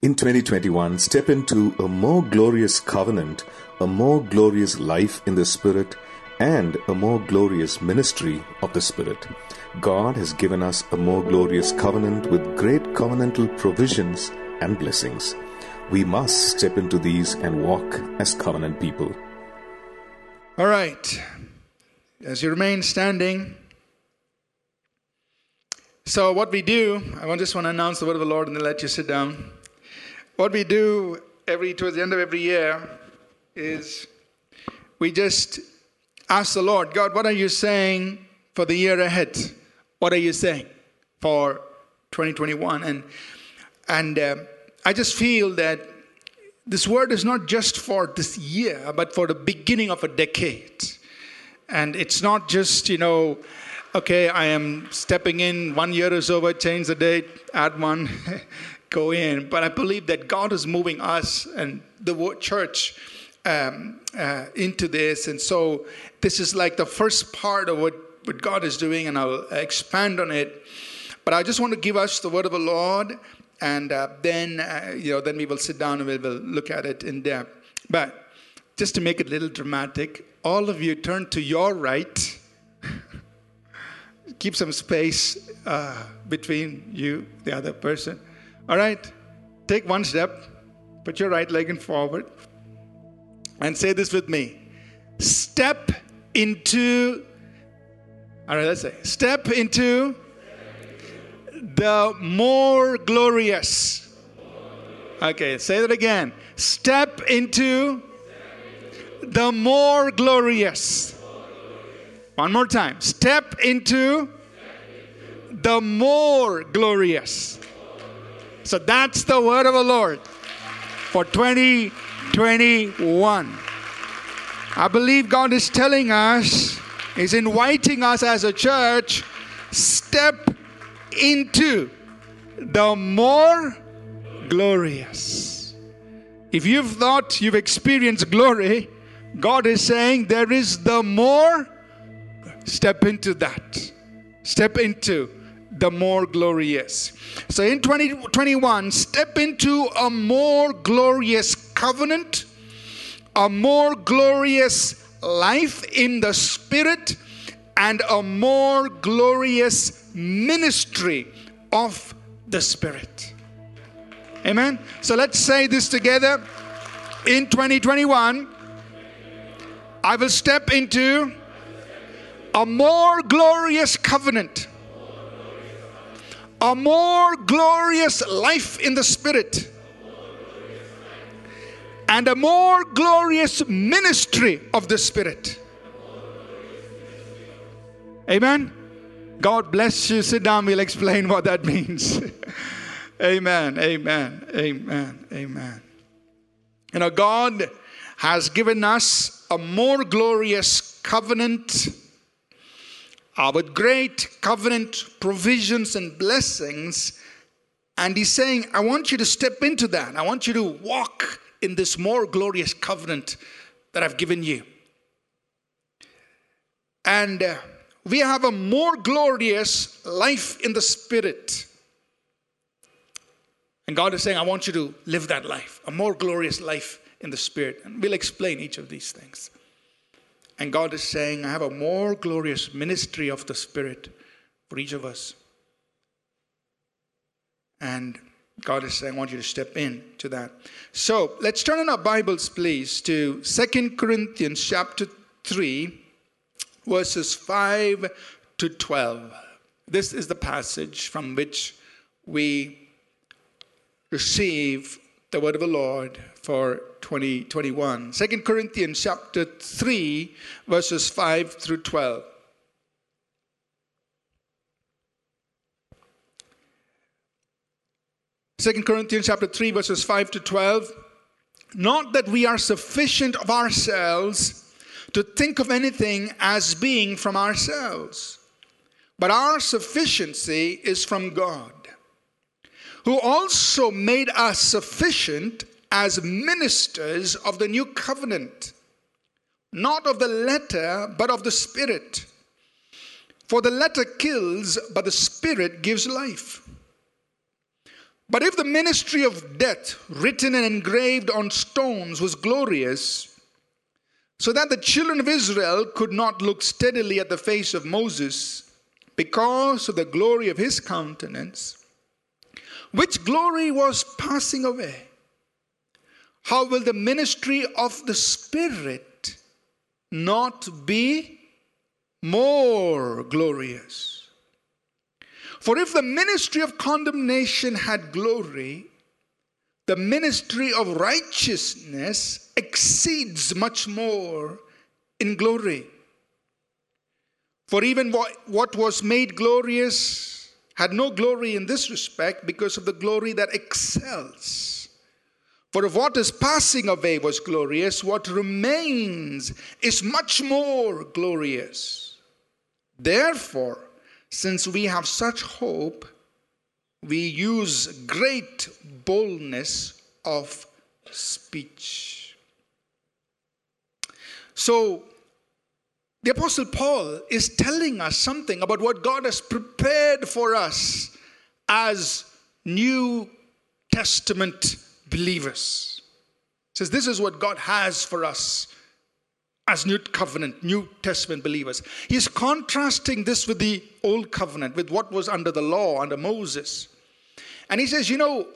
In 2021, step into a more glorious covenant, a more glorious life in the Spirit, and a more glorious ministry of the Spirit. God has given us a more glorious covenant with great covenantal provisions and blessings. We must step into these and walk as covenant people. All right. As you remain standing, so what we do, I just want to announce the word of the Lord and then let you sit down. What we do every towards the end of every year is we just ask the Lord, God, what are you saying for the year ahead? What are you saying for 2021? And and uh, I just feel that this word is not just for this year, but for the beginning of a decade. And it's not just, you know, okay, I am stepping in, one year is over, change the date, add one. go in. But I believe that God is moving us and the church um, uh, into this. And so this is like the first part of what, what God is doing, and I'll expand on it. But I just want to give us the word of the Lord, and uh, then uh, you know, then we will sit down and we will look at it in depth. But just to make it a little dramatic, all of you turn to your right. Keep some space uh, between you, the other person. All right, take one step, put your right leg in forward, and say this with me. Step into, all right, let's say, step into the more glorious. Okay, say that again. Step into the more glorious. One more time. Step into the more glorious. So that's the word of the Lord for 2021. I believe God is telling us, is inviting us as a church, step into the more glorious. If you've thought you've experienced glory, God is saying there is the more. Step into that. Step into the more glorious. So in 2021, step into a more glorious covenant, a more glorious life in the Spirit, and a more glorious ministry of the Spirit. Amen. So let's say this together. In 2021, I will step into a more glorious covenant a more glorious life in the Spirit, and a more glorious ministry of the Spirit. Amen. God bless you. Sit down. We'll explain what that means. amen. Amen. Amen. Amen. You know, God has given us a more glorious covenant with great covenant provisions and blessings. And he's saying, I want you to step into that. I want you to walk in this more glorious covenant that I've given you. And uh, we have a more glorious life in the Spirit. And God is saying, I want you to live that life, a more glorious life in the Spirit. And we'll explain each of these things. And God is saying, I have a more glorious ministry of the Spirit for each of us. And God is saying, I want you to step in to that. So let's turn in our Bibles, please, to Second Corinthians chapter 3, verses 5 to 12. This is the passage from which we receive the word of the Lord for 2021. 2 Corinthians chapter 3, verses 5 through 12. Second Corinthians chapter 3 verses 5 to 12 not that we are sufficient of ourselves to think of anything as being from ourselves but our sufficiency is from God who also made us sufficient as ministers of the new covenant, not of the letter, but of the Spirit. For the letter kills, but the Spirit gives life. But if the ministry of death, written and engraved on stones, was glorious, so that the children of Israel could not look steadily at the face of Moses because of the glory of his countenance, which glory was passing away, how will the ministry of the Spirit not be more glorious? For if the ministry of condemnation had glory, the ministry of righteousness exceeds much more in glory. For even what, was made glorious had no glory in this respect because of the glory that excels. For if what is passing away was glorious, what remains is much more glorious. Therefore, since we have such hope, we use great boldness of speech. So, the Apostle Paul is telling us something about what God has prepared for us as New Testament believers. He says, This is what God has for us as New Covenant, New Testament believers. He's contrasting this with the Old Covenant, with what was under the law, under Moses. And he says, You know,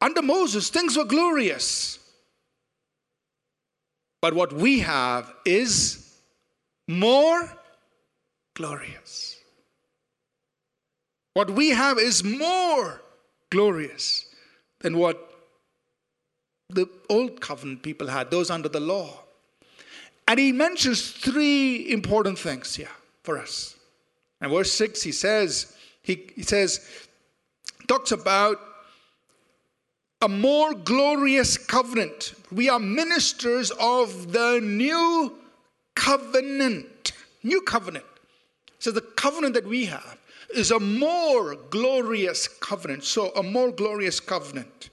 under Moses, things were glorious. But what we have is more glorious. What we have is more glorious than what the old covenant people had, those under the law. And he mentions three important things here for us. And verse 6, he says, he, he says, talks about a more glorious covenant. We are ministers of the new covenant. New covenant. So the covenant that we have is a more glorious covenant. So, a more glorious covenant.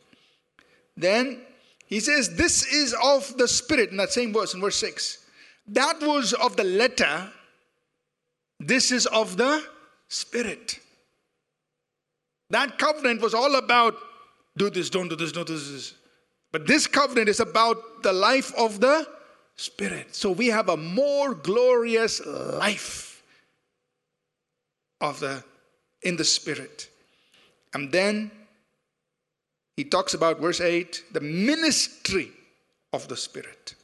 Then he says, This is of the Spirit in that same verse, in verse 6. That was of the letter, this is of the Spirit. That covenant was all about do this, don't do this, don't do this. But this covenant is about the life of the Spirit. So we have a more glorious life of the in the Spirit. And then he talks about verse 8, the ministry of the Spirit.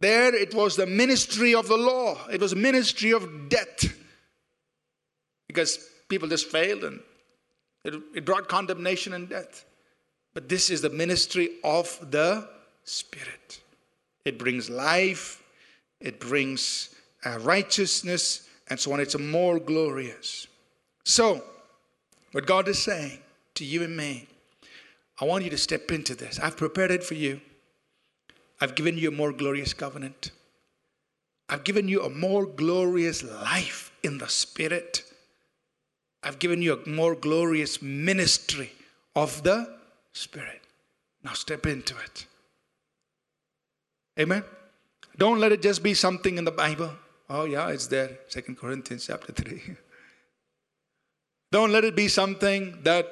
There it was the ministry of the law. It was ministry of death. Because people just failed and it, it brought condemnation and death. But this is the ministry of the Spirit. It brings life, it brings uh, righteousness, and so on. It's more glorious. So, what God is saying to you and me, I want you to step into this. I've prepared it for you. I've given you a more glorious covenant. I've given you a more glorious life in the Spirit. I've given you a more glorious ministry of the Spirit. Now step into it. Amen. Don't let it just be something in the Bible. Oh yeah, it's there. Second Corinthians chapter 3. Don't let it be something that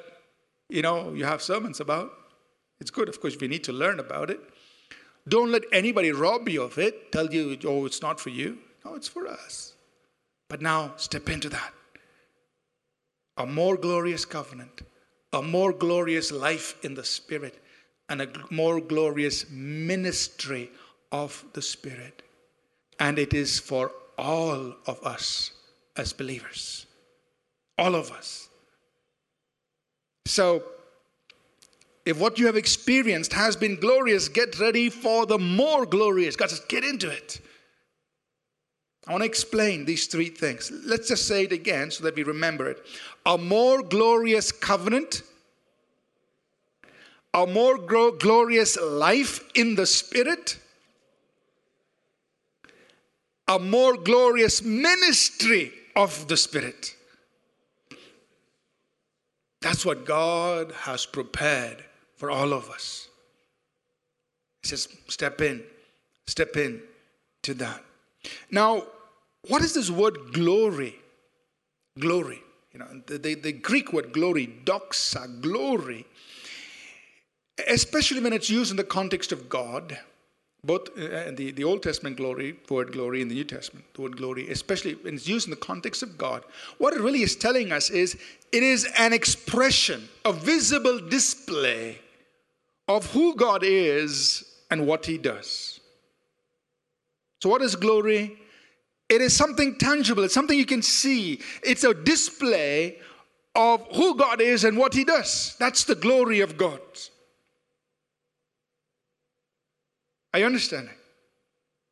you know you have sermons about. It's good, of course, we need to learn about it. Don't let anybody rob you of it, tell you, oh, it's not for you. No, it's for us. But now step into that a more glorious covenant, a more glorious life in the Spirit, and a more glorious ministry of the Spirit. And it is for all of us as believers. All of us. So, if what you have experienced has been glorious, get ready for the more glorious. God says, get into it. I want to explain these three things. Let's just say it again so that we remember it. A more glorious covenant, a more glorious life in the Spirit, a more glorious ministry of the Spirit. That's what God has prepared for all of us. He says, step in, step in to that. Now, what is this word glory? Glory. You know, the, the, the Greek word glory, doxa, glory, especially when it's used in the context of God, both uh, the, the Old Testament glory, the word glory, in the New Testament, the word glory, especially when it's used in the context of God, what it really is telling us is it is an expression, a visible display of who God is and what He does. So, what is glory? It is something tangible, it's something you can see. It's a display of who God is and what He does. That's the glory of God. Are you understanding?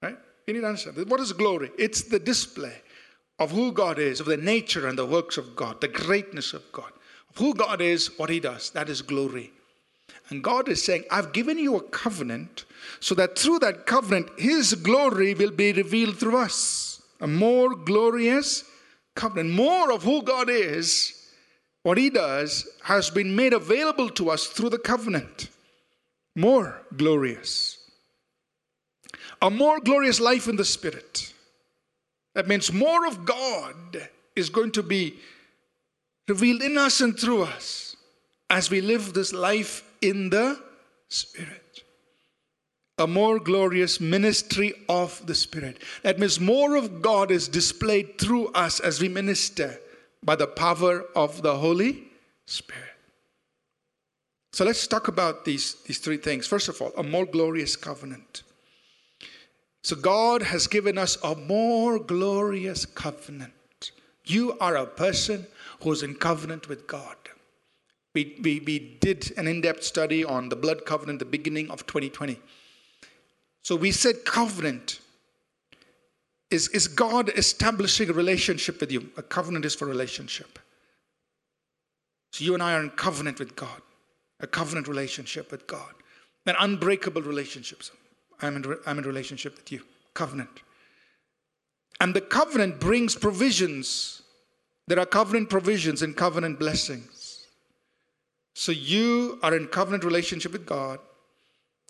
Right? You need to understand. What is glory? It's the display of who God is, of the nature and the works of God, the greatness of God, of who God is, what He does. That is glory. And God is saying, I've given you a covenant so that through that covenant, His glory will be revealed through us. A more glorious covenant, more of who God is, what He does, has been made available to us through the covenant. More glorious. A more glorious life in the Spirit. That means more of God is going to be revealed in us and through us as we live this life in the Spirit. A more glorious ministry of the Spirit. That means more of God is displayed through us as we minister by the power of the Holy Spirit. So let's talk about these, these three things. First of all, a more glorious covenant. So God has given us a more glorious covenant. You are a person who's in covenant with God. We, we, we did an in depth study on the blood covenant at the beginning of 2020. So we said covenant is, is God establishing a relationship with you. A covenant is for relationship. So you and I are in covenant with God, a covenant relationship with God, an unbreakable relationship. I'm in, I'm in relationship with you, covenant. And the covenant brings provisions. There are covenant provisions and covenant blessings. So you are in covenant relationship with God,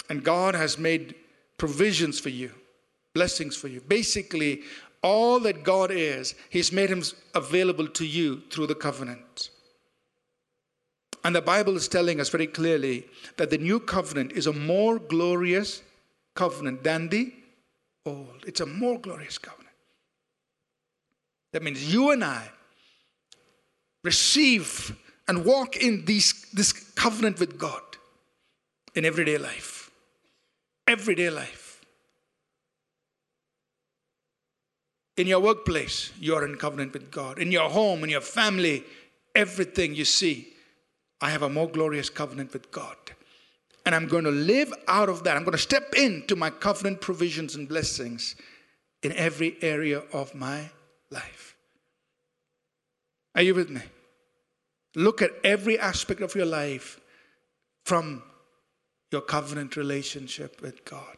and God has made provisions for you, blessings for you. Basically, all that God is, He's made Him available to you through the covenant. And the Bible is telling us very clearly that the new covenant is a more glorious covenant than the old. It's a more glorious covenant. That means you and I receive and walk in these, this covenant with God in everyday life. Everyday life. In your workplace, you are in covenant with God. In your home, in your family, everything you see, I have a more glorious covenant with God. And I'm going to live out of that. I'm going to step into my covenant provisions and blessings in every area of my life. Are you with me? Look at every aspect of your life from your covenant relationship with God.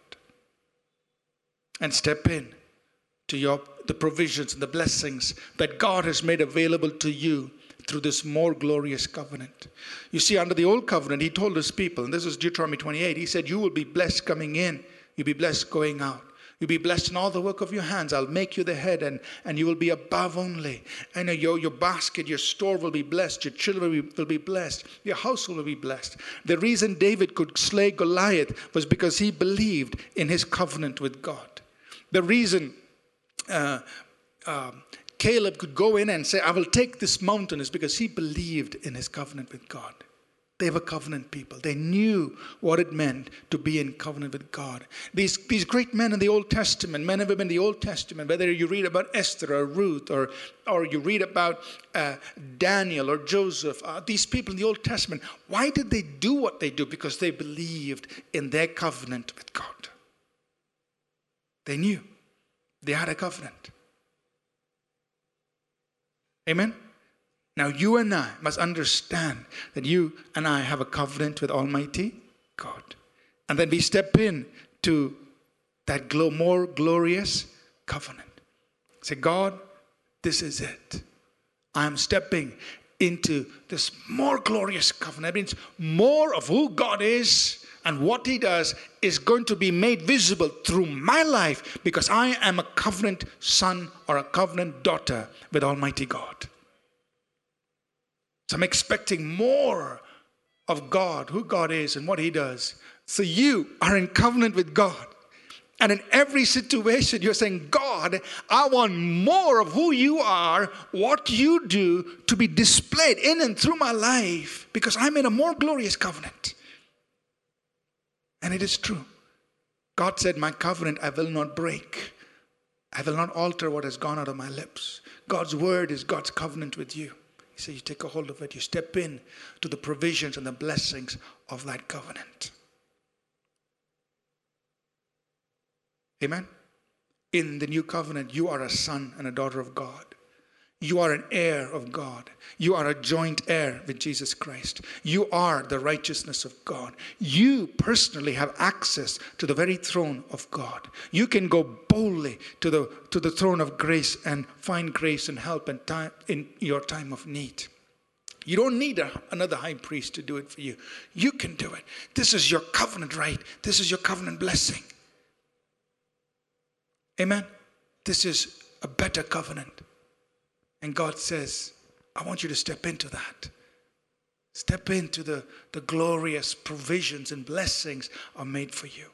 And step in to your the provisions and the blessings that God has made available to you through this more glorious covenant. You see, under the old covenant, he told his people, and this is Deuteronomy 28, he said, You will be blessed coming in, you'll be blessed going out. You'll be blessed in all the work of your hands. I'll make you the head, and, and you will be above only. And your, your basket, your store will be blessed. Your children will be, will be blessed. Your household will be blessed. The reason David could slay Goliath was because he believed in his covenant with God. The reason uh, uh, Caleb could go in and say, I will take this mountain is because he believed in his covenant with God. They were covenant people. They knew what it meant to be in covenant with God. These, these great men in the Old Testament, men and women in the Old Testament, whether you read about Esther or Ruth or, or you read about uh, Daniel or Joseph, uh, these people in the Old Testament, why did they do what they do? Because they believed in their covenant with God. They knew they had a covenant. Amen? Now, you and I must understand that you and I have a covenant with Almighty God. And then we step in to that more glorious covenant. Say, God, this is it. I am stepping into this more glorious covenant. Means more of who God is and what He does is going to be made visible through my life because I am a covenant son or a covenant daughter with Almighty God. So I'm expecting more of God, who God is and what He does. So you are in covenant with God. And in every situation, you're saying, God, I want more of who you are, what you do to be displayed in and through my life because I'm in a more glorious covenant. And it is true. God said, My covenant I will not break. I will not alter what has gone out of my lips. God's word is God's covenant with you. He said, You take a hold of it, you step in to the provisions and the blessings of that covenant. Amen. In the new covenant, you are a son and a daughter of God. You are an heir of God. You are a joint heir with Jesus Christ. You are the righteousness of God. You personally have access to the very throne of God. You can go boldly to the, to the throne of grace and find grace and help in, time, in your time of need. You don't need a, another high priest to do it for you. You can do it. This is your covenant right. This is your covenant blessing. Amen. This is a better covenant. And God says, I want you to step into that. Step into the, the glorious provisions and blessings are made for you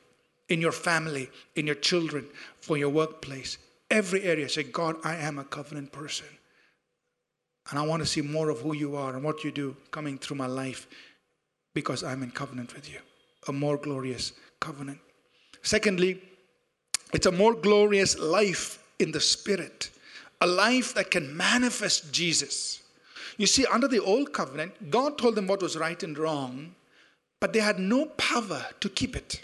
in your family, in your children, for your workplace. Every area, say, God, I am a covenant person. And I want to see more of who you are and what you do coming through my life because I'm in covenant with you. A more glorious covenant. Secondly, it's a more glorious life in the Spirit, a life that can manifest Jesus. You see, under the old covenant, God told them what was right and wrong, but they had no power to keep it.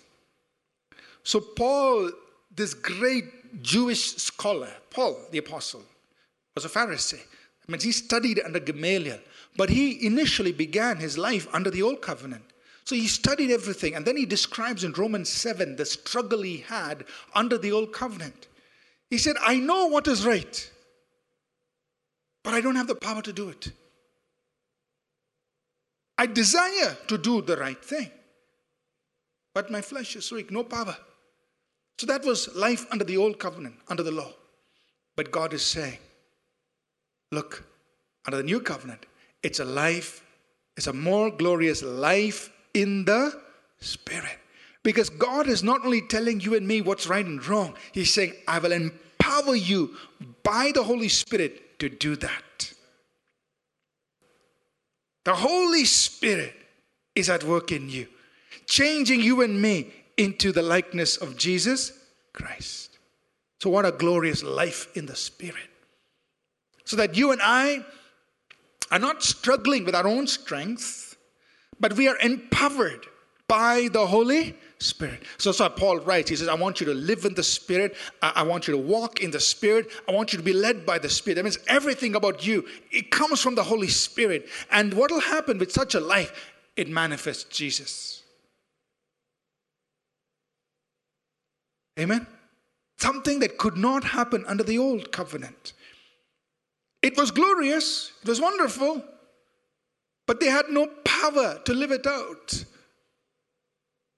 So, Paul, this great Jewish scholar, Paul the apostle, was a Pharisee. I mean, he studied under Gamaliel, but he initially began his life under the old covenant. So he studied everything, and then he describes in Romans 7 the struggle he had under the old covenant. He said, I know what is right, but I don't have the power to do it. I desire to do the right thing, but my flesh is weak, no power. So that was life under the old covenant, under the law. But God is saying, look, under the new covenant, it's a life, it's a more glorious life in the Spirit. Because God is not only telling you and me what's right and wrong, He's saying, I will empower you by the Holy Spirit to do that. The Holy Spirit is at work in you, changing you and me into the likeness of Jesus Christ. So, what a glorious life in the Spirit. So that you and I are not struggling with our own strength but we are empowered by the Holy Spirit. So that's why Paul writes. He says, I want you to live in the Spirit. I, want you to walk in the Spirit. I want you to be led by the Spirit. That means everything about you, it comes from the Holy Spirit. And what will happen with such a life? It manifests Jesus. Amen? Something that could not happen under the old covenant. It was glorious, it was wonderful, but they had no power to live it out.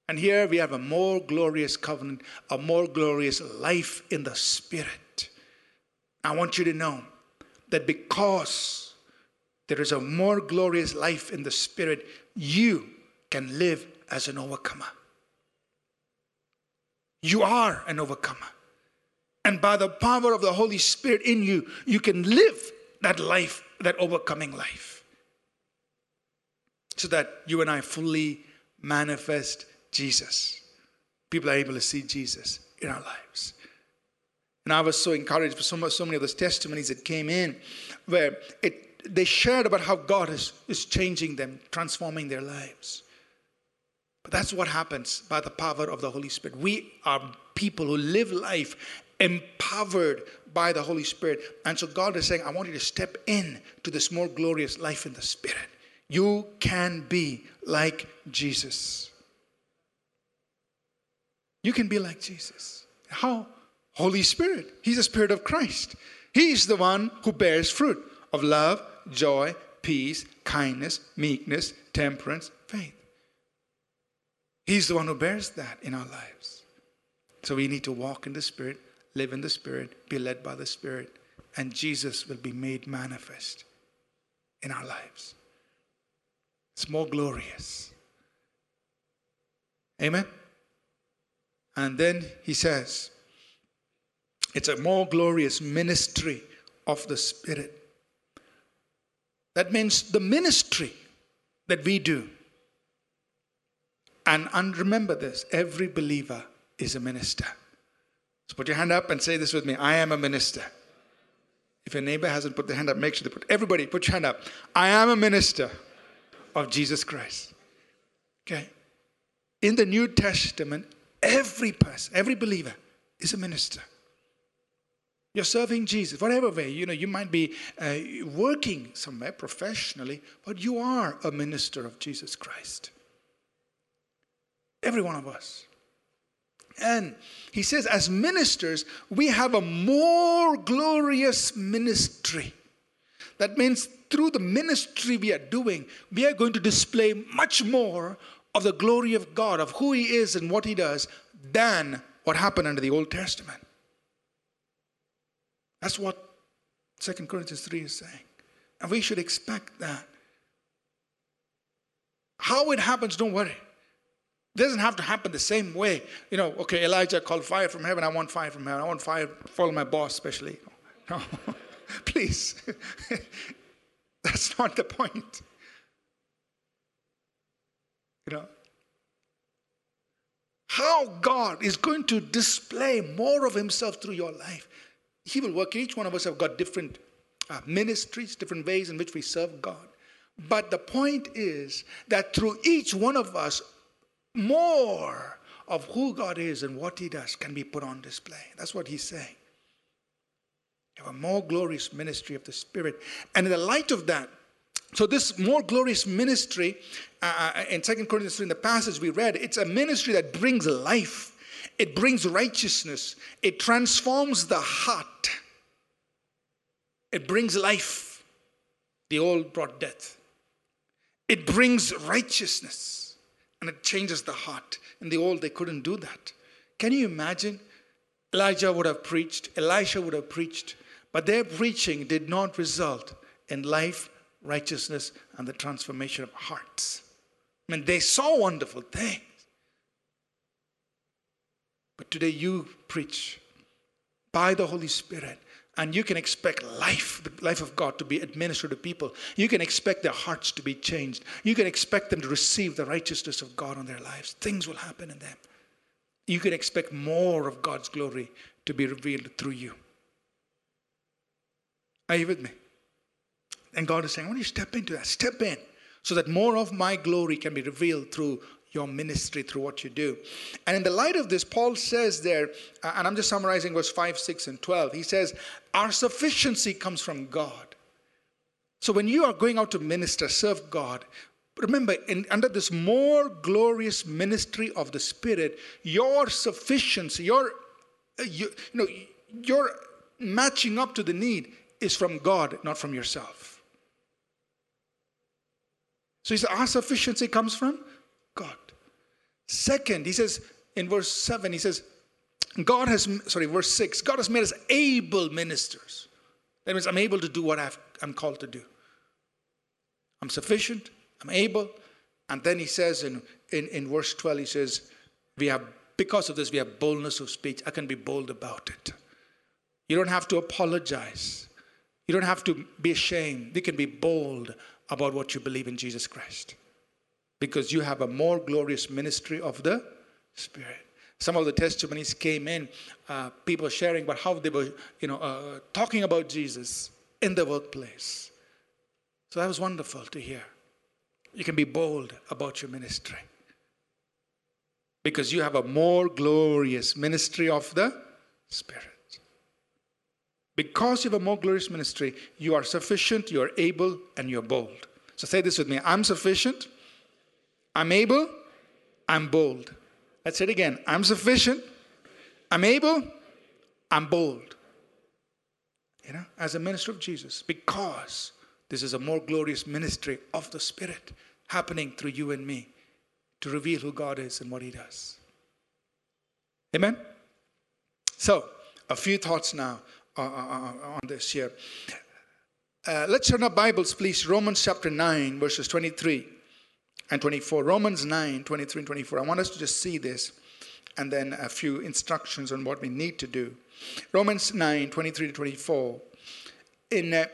And here we have a more glorious covenant, a more glorious life in the Spirit. I want you to know that because there is a more glorious life in the Spirit, you can live as an overcomer. You are an overcomer. And by the power of the Holy Spirit in you, you can live that life, that overcoming life so that you and I fully manifest Jesus. People are able to see Jesus in our lives. And I was so encouraged for so, much, so many of those testimonies that came in where it, they shared about how God is, is changing them, transforming their lives. But that's what happens by the power of the Holy Spirit. We are people who live life empowered by the Holy Spirit. And so God is saying, I want you to step in to this more glorious life in the Spirit. You can be like Jesus. You can be like Jesus. How? Holy Spirit. He's the Spirit of Christ. He's the one who bears fruit of love, joy, peace, kindness, meekness, temperance, faith. He's the one who bears that in our lives. So we need to walk in the Spirit, live in the Spirit, be led by the Spirit, and Jesus will be made manifest in our lives. It's more glorious. Amen? And then he says, it's a more glorious ministry of the Spirit. That means the ministry that we do. And, remember this every believer is a minister. So put your hand up and say this with me I am a minister. If your neighbor hasn't put their hand up, make sure they put. Everybody, put your hand up. I am a minister of Jesus Christ. Okay? In the New Testament, every person, every believer is a minister. You're serving Jesus, whatever way. You know, you might be uh, working somewhere professionally, but you are a minister of Jesus Christ. Every one of us. And he says, as ministers, we have a more glorious ministry. That means through the ministry we are doing, we are going to display much more of the glory of God, of who He is and what He does, than what happened under the Old Testament. That's what 2 Corinthians 3 is saying. And we should expect that. How it happens, don't worry. It doesn't have to happen the same way. You know, okay, Elijah called fire from heaven. I want fire from heaven. I want fire, follow my boss, especially. No, please. That's not the point. You know, how God is going to display more of Himself through your life. He will work. Each one of us have got different uh, ministries, different ways in which we serve God. But the point is that through each one of us, more of who God is and what He does can be put on display. That's what He's saying. You have a more glorious ministry of the Spirit. And in the light of that, so this more glorious ministry uh, uh in Second Corinthians 3, in the passage we read, it's a ministry that brings life. It brings righteousness. It transforms the heart. It brings life. The old brought death. It brings righteousness and it changes the heart. In the old, they couldn't do that. Can you imagine? Elijah would have preached, Elisha would have preached, but their preaching did not result in life, righteousness, and the transformation of hearts. I mean, they saw wonderful things. But today you preach by the Holy Spirit and you can expect life, the life of God, to be administered to people. You can expect their hearts to be changed. You can expect them to receive the righteousness of God on their lives. Things will happen in them. You can expect more of God's glory to be revealed through you. Are you with me? And God is saying, I want you to step into that. Step in so that more of my glory can be revealed through your ministry through what you do. And in the light of this, Paul says there, uh, and I'm just summarizing verse 5, 6, and 12, he says, Our sufficiency comes from God. So when you are going out to minister, serve God, remember, in, under this more glorious ministry of the Spirit, your sufficiency, your, uh, you, you know, your matching up to the need is from God, not from yourself. So he said, Our sufficiency comes from God. Second, he says in verse 7, he says, God has, sorry, verse 6, God has made us able ministers. That means I'm able to do what i am called to do. I'm sufficient, I'm able. And then he says in, in, in verse 12, he says, we have, because of this, we have boldness of speech. I can be bold about it. You don't have to apologize. You don't have to be ashamed. You can be bold about what you believe in Jesus Christ because you have a more glorious ministry of the Spirit. Some of the testimonies came in, uh, people sharing about how they were, you know, uh, talking about Jesus in the workplace. So that was wonderful to hear. You can be bold about your ministry because you have a more glorious ministry of the Spirit. Because you have a more glorious ministry, you are sufficient, you are able, and you're bold. So say this with me I'm sufficient, I'm able, I'm bold. Let's say it again. I'm sufficient, I'm able, I'm bold. You know, as a minister of Jesus, because this is a more glorious ministry of the Spirit happening through you and me to reveal who God is and what He does. Amen? So, a few thoughts now on this here. Uh, let's turn our Bibles, please. Romans chapter 9, verses 23. and 24. Romans 9, 23 and 24. I want us to just see this and then a few instructions on what we need to do. Romans 9, 23 to 24. In, uh,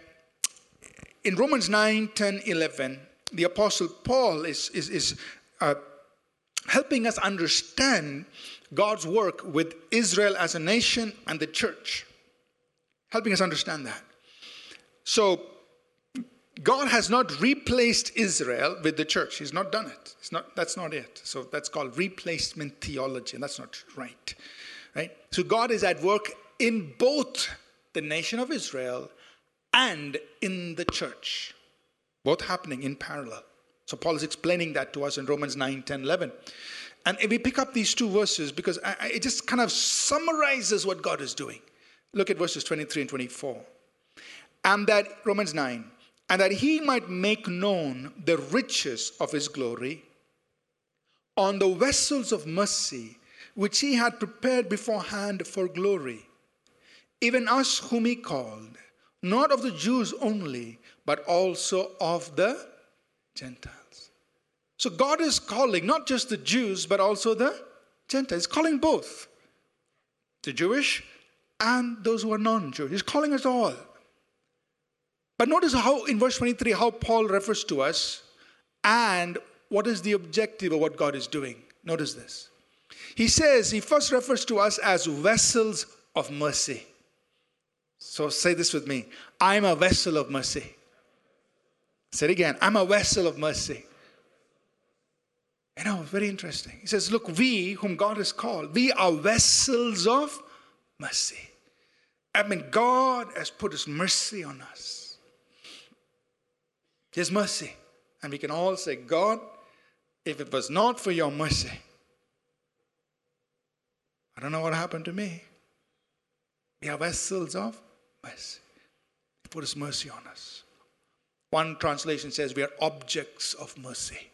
in Romans 9, 10, 11, the Apostle Paul is, is, is uh, helping us understand God's work with Israel as a nation and the church. Helping us understand that. So, God has not replaced Israel with the church. He's not done it. It's not, that's not it. So that's called replacement theology, and that's not right. Right? So God is at work in both the nation of Israel and in the church, both happening in parallel. So Paul is explaining that to us in Romans 9, 10, 11. And if we pick up these two verses, because it just kind of summarizes what God is doing. Look at verses 23 and 24. And that, Romans 9, and that he might make known the riches of his glory on the vessels of mercy which he had prepared beforehand for glory, even us whom he called, not of the Jews only, but also of the Gentiles. So God is calling not just the Jews, but also the Gentiles. He's calling both the Jewish and those who are non Jewish. He's calling us all. But notice how in verse 23 how Paul refers to us and what is the objective of what God is doing. Notice this. He says he first refers to us as vessels of mercy. So say this with me I'm a vessel of mercy. Say it again I'm a vessel of mercy. You know, very interesting. He says, Look, we whom God has called, we are vessels of mercy. I mean, God has put His mercy on us. His mercy. And we can all say, God, if it was not for your mercy, I don't know what happened to me. We are vessels of mercy. He put His mercy on us. One translation says we are objects of mercy,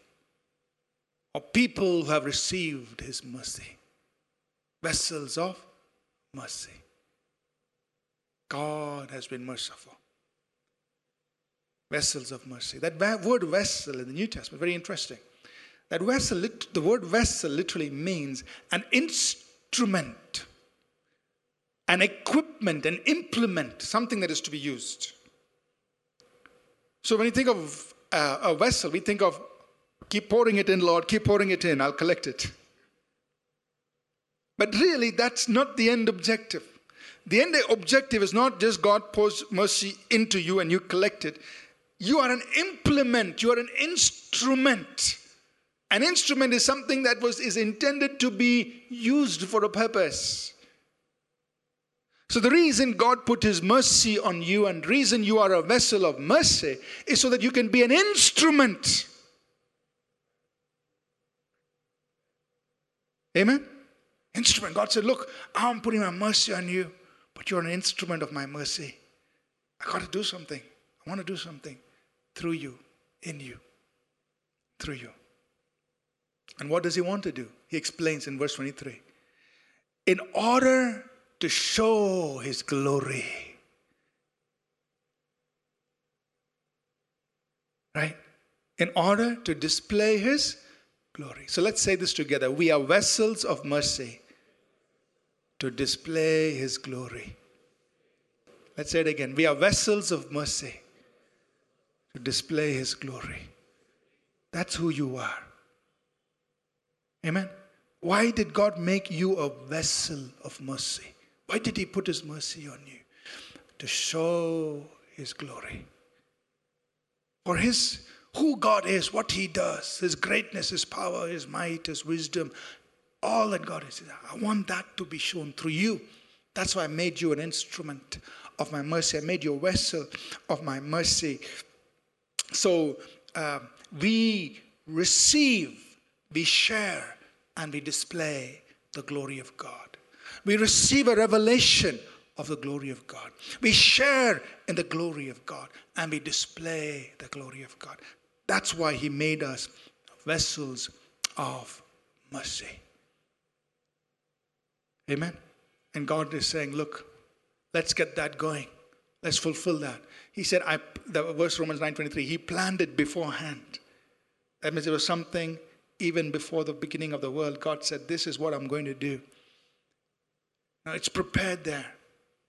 or people who have received His mercy. Vessels of mercy. God has been merciful vessels of mercy. That word vessel in the New Testament, very interesting. That vessel, the word vessel literally means an instrument, an equipment, an implement, something that is to be used. So when you think of uh, a vessel, we think of keep pouring it in, Lord, keep pouring it in, I'll collect it. But really, that's not the end objective. The end objective is not just God pours mercy into you and you collect it. You are an implement, you are an instrument. An instrument is something that was is intended to be used for a purpose. So the reason God put his mercy on you and reason you are a vessel of mercy is so that you can be an instrument. Amen. Instrument. God said, "Look, I'm putting my mercy on you, but you're an instrument of my mercy. I got to do something. I want to do something through you, in you, through you. And what does he want to do? He explains in verse 23 in order to show his glory. Right? In order to display his glory. So let's say this together. We are vessels of mercy to display his glory. Let's say it again. We are vessels of mercy to display His glory. That's who you are. Amen. Why did God make you a vessel of mercy? Why did He put His mercy on you? To show His glory. For His who God is, what He does, His greatness, His power, His might, His wisdom, all that God is. I want that to be shown through you. That's why I made you an instrument of my mercy. I made you a vessel of my mercy. So uh, we receive, we share, and we display the glory of God. We receive a revelation of the glory of God. We share in the glory of God and we display the glory of God. That's why He made us vessels of mercy. Amen. And God is saying, look, let's get that going. Let's fulfill that. He said, I, the verse Romans 9.23, he planned it beforehand. That means it was something even before the beginning of the world. God said, This is what I'm going to do. Now it's prepared there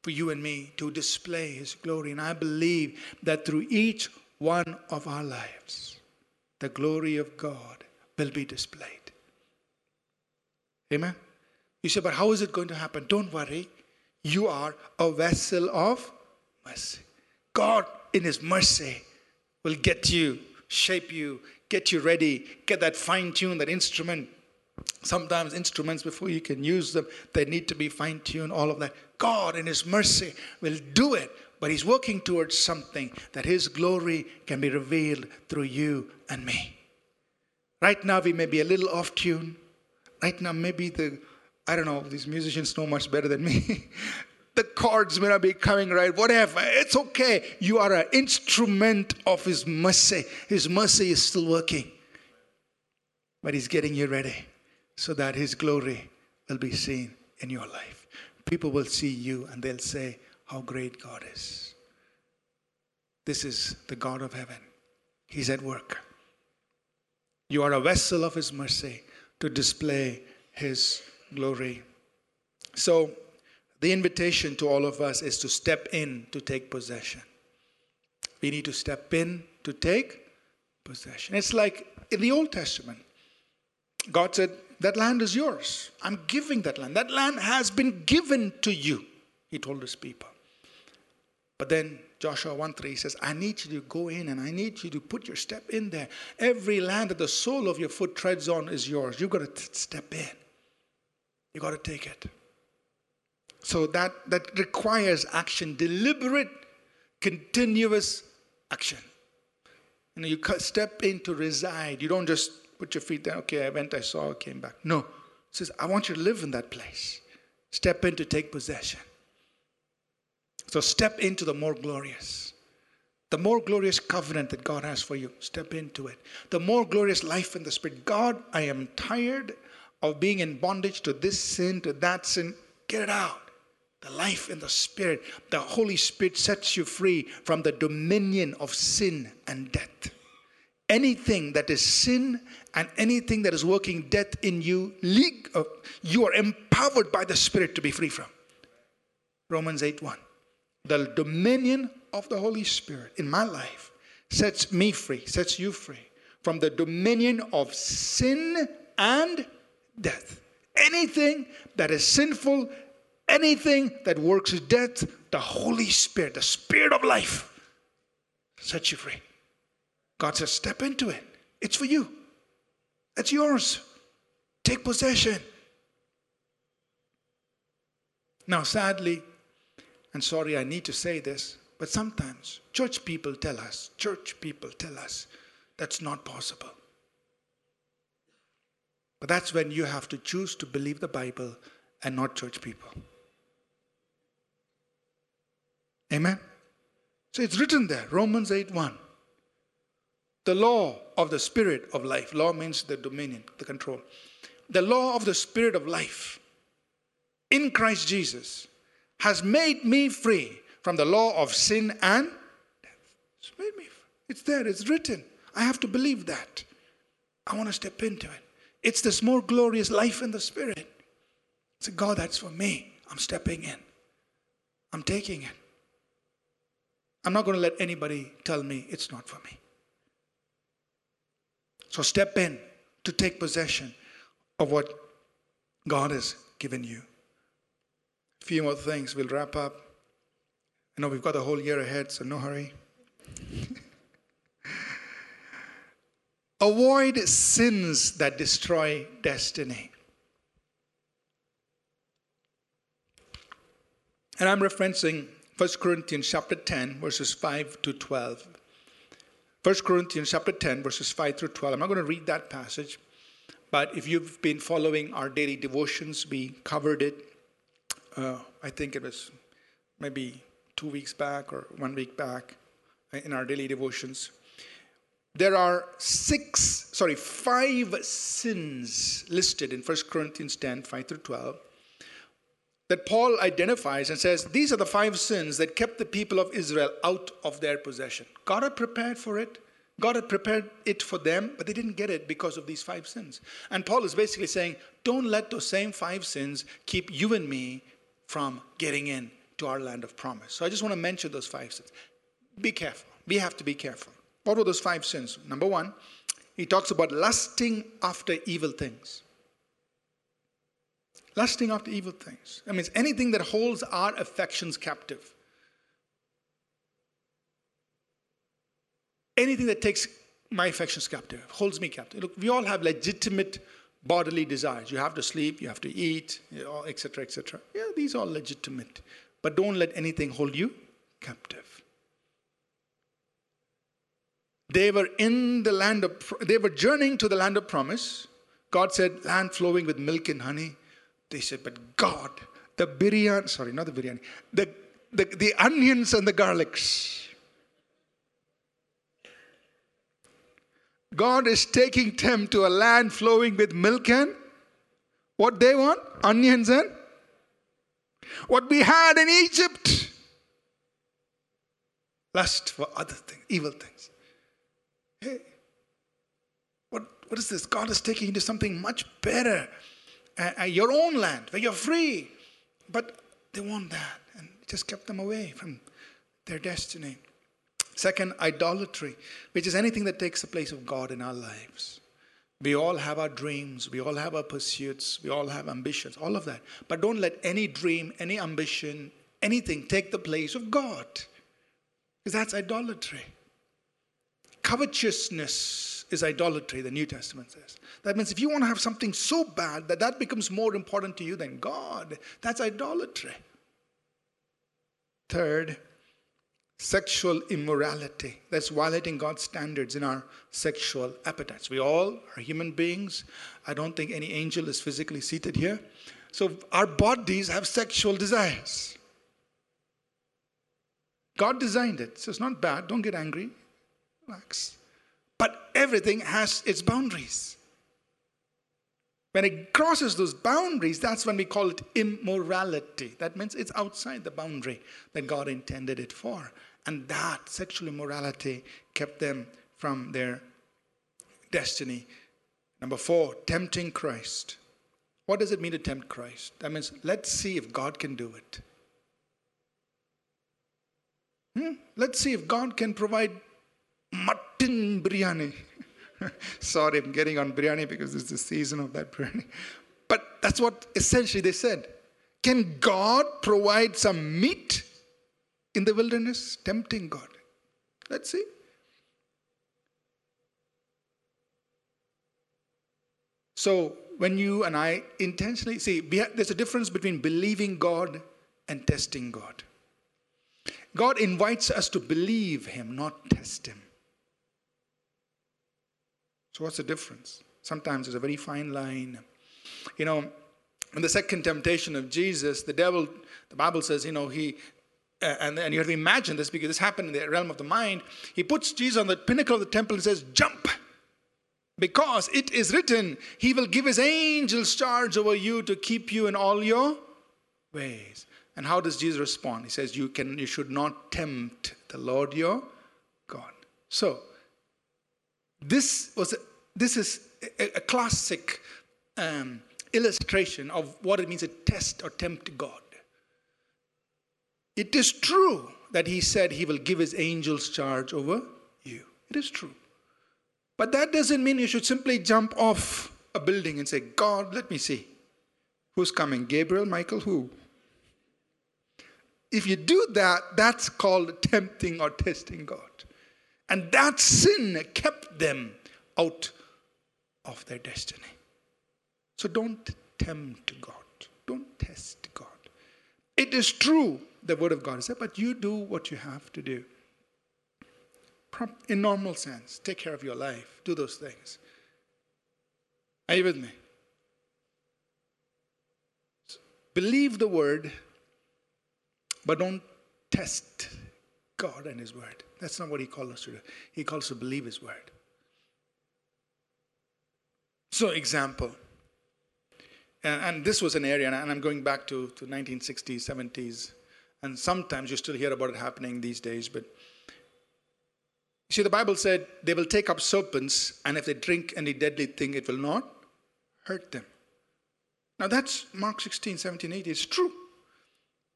for you and me to display His glory. And I believe that through each one of our lives, the glory of God will be displayed. Amen. You say, but how is it going to happen? Don't worry. You are a vessel of mercy. God, in His mercy, will get you, shape you, get you ready, get that fine tune, that instrument. Sometimes instruments, before you can use them, they need to be fine tuned, all of that. God, in His mercy, will do it, but He's working towards something that His glory can be revealed through you and me. Right now, we may be a little off tune. Right now, maybe the, I don't know, these musicians know much better than me. the chords may not be coming right, whatever. It's okay. You are an instrument of His mercy. His mercy is still working. But He's getting you ready so that His glory will be seen in your life. People will see you and they'll say, How great God is. This is the God of heaven. He's at work. You are a vessel of His mercy to display His glory. So, the invitation to all of us is to step in to take possession. We need to step in to take possession. It's like in the Old Testament, God said, That land is yours. I'm giving that land. That land has been given to you, he told his people. But then Joshua 1 3 says, I need you to go in and I need you to put your step in there. Every land that the sole of your foot treads on is yours. You've got to step in, you've got to take it. So that, that requires action, deliberate, continuous action. You know, you step in to reside. You don't just put your feet down, okay, I went, I saw, I came back. No. It says, I want you to live in that place. Step in to take possession. So step into the more glorious. The more glorious covenant that God has for you, step into it. The more glorious life in the Spirit. God, I am tired of being in bondage to this sin, to that sin. Get it out the life in the Spirit. The Holy Spirit sets you free from the dominion of sin and death. Anything that is sin and anything that is working death in you, uh, you are empowered by the Spirit to be free from. Romans 8 1. The dominion of the Holy Spirit in my life sets me free, sets you free from the dominion of sin and death. Anything that is sinful anything that works death, the Holy Spirit, the Spirit of life, sets you free. God says, step into it. It's for you. It's yours. Take possession. Now, sadly, and sorry I need to say this, but sometimes church people tell us, church people tell us that's not possible. But that's when you have to choose to believe the Bible and not church people. Amen? So it's written there, Romans 8 1. The law of the spirit of life. Law means the dominion, the control. The law of the spirit of life in Christ Jesus has made me free from the law of sin and death. It's made me. It's there, it's written. I have to believe that. I want to step into it. It's this more glorious life in the spirit. Say, God, that's for me. I'm stepping in. I'm taking it. I'm not going to let anybody tell me it's not for me. So step in to take possession of what God has given you. A few more things, we'll wrap up. I know we've got the whole year ahead, so no hurry. Avoid sins that destroy destiny. And I'm referencing 1 Corinthians chapter 10, verses 5 to 12. 1 Corinthians chapter 10, verses 5 through 12. I'm not going to read that passage, but if you've been following our daily devotions, we covered it. Uh, I think it was maybe two weeks back or one week back in our daily devotions. There are six, sorry, five sins listed in 1 Corinthians 10, 5 through 12 that Paul identifies and says these are the five sins that kept the people of Israel out of their possession. God had prepared for it, God had prepared it for them, but they didn't get it because of these five sins. And Paul is basically saying, don't let those same five sins keep you and me from getting in to our land of promise. So I just want to mention those five sins. Be careful. We have to be careful. What were those five sins? Number one, he talks about lusting after evil things. Lusting after evil things. That means anything that holds our affections captive. Anything that takes my affections captive, holds me captive. Look, we all have legitimate bodily desires. You have to sleep, you have to eat, etc., etc. Yeah, these are legitimate. But don't let anything hold you captive. They were in the land of, they were journeying to the land of promise. God said, land flowing with milk and honey. They said, but God, the biryani, sorry, not the biryani, the, the, the onions and the garlics. God is taking them to a land flowing with milk and what they want? Onions and what we had in Egypt. Lust for other things, evil things. Hey, what, what is this? God is taking you to something much better uh, your own land where you're free. But they want that and it just kept them away from their destiny. Second, idolatry, which is anything that takes the place of God in our lives. We all have our dreams, we all have our pursuits, we all have ambitions, all of that. But don't let any dream, any ambition, anything take the place of God. Because that's idolatry. Covetousness is idolatry, the New Testament says. That means if you want to have something so bad that that becomes more important to you than God, that's idolatry. Third, sexual immorality. That's violating God's standards in our sexual appetites. We all are human beings. I don't think any angel is physically seated here. So our bodies have sexual desires. God designed it, so it's not bad. Don't get angry. But everything has its boundaries. When it crosses those boundaries, that's when we call it immorality. That means it's outside the boundary that God intended it for. And that sexual immorality kept them from their destiny. Number four, tempting Christ. What does it mean to tempt Christ? That means let's see if God can do it. Hmm? Let's see if God can provide mutton biryani. Sorry, I'm getting on biryani because it's the season of that biryani. But that's what essentially they said. Can God provide some meat in the wilderness? Tempting God. Let's see. So, when you and I intentionally see, there's a difference between believing God and testing God. God invites us to believe Him, not test Him. So, what's the difference? Sometimes there's a very fine line. You know, in the second temptation of Jesus, the devil, the Bible says, you know, he, uh, and, and you have to imagine this because this happened in the realm of the mind. He puts Jesus on the pinnacle of the temple and says, Jump! Because it is written, He will give His angels charge over you to keep you in all your ways. And how does Jesus respond? He says, You, can, you should not tempt the Lord your God. So, this was this is a, a classic um, illustration of what it means to test or tempt God. It is true that he said he will give his angels charge over you. It is true. But that doesn't mean you should simply jump off a building and say, God, let me see. Who's coming? Gabriel, Michael, who? If you do that, that's called tempting or testing God. And that sin kept them out of their destiny. So don't tempt God. Don't test God. It is true, the word of God said, but you do what you have to do. In normal sense, take care of your life, do those things. Are you with me? Believe the word, but don't test God and His word. That's not what He calls us to do. He calls us to believe His word. So, example, and, and this was an area, and I'm going back to, to 1960s, 70s, and sometimes you still hear about it happening these days, but See, the Bible said they will take up serpents, and if they drink any deadly thing, it will not hurt them. Now that's Mark 16, 17, 18. It's true.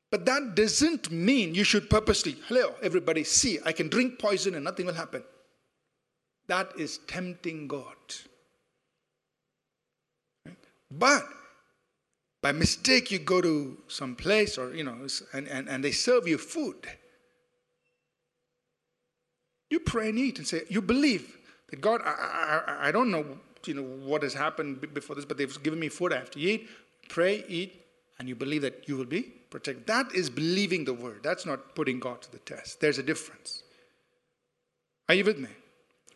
But that doesn't mean you should purposely, hello, everybody, see, I can drink poison and nothing will happen. That is tempting God. But by mistake, you go to some place or, you know, and, and, and they serve you food. You pray and eat and say, you believe that God, I, I, I don't know, you know, what has happened before this, but they've given me food I have to eat. Pray, eat, and you believe that you will be protected. That is believing the word. That's not putting God to the test. There's a difference. Are you with me?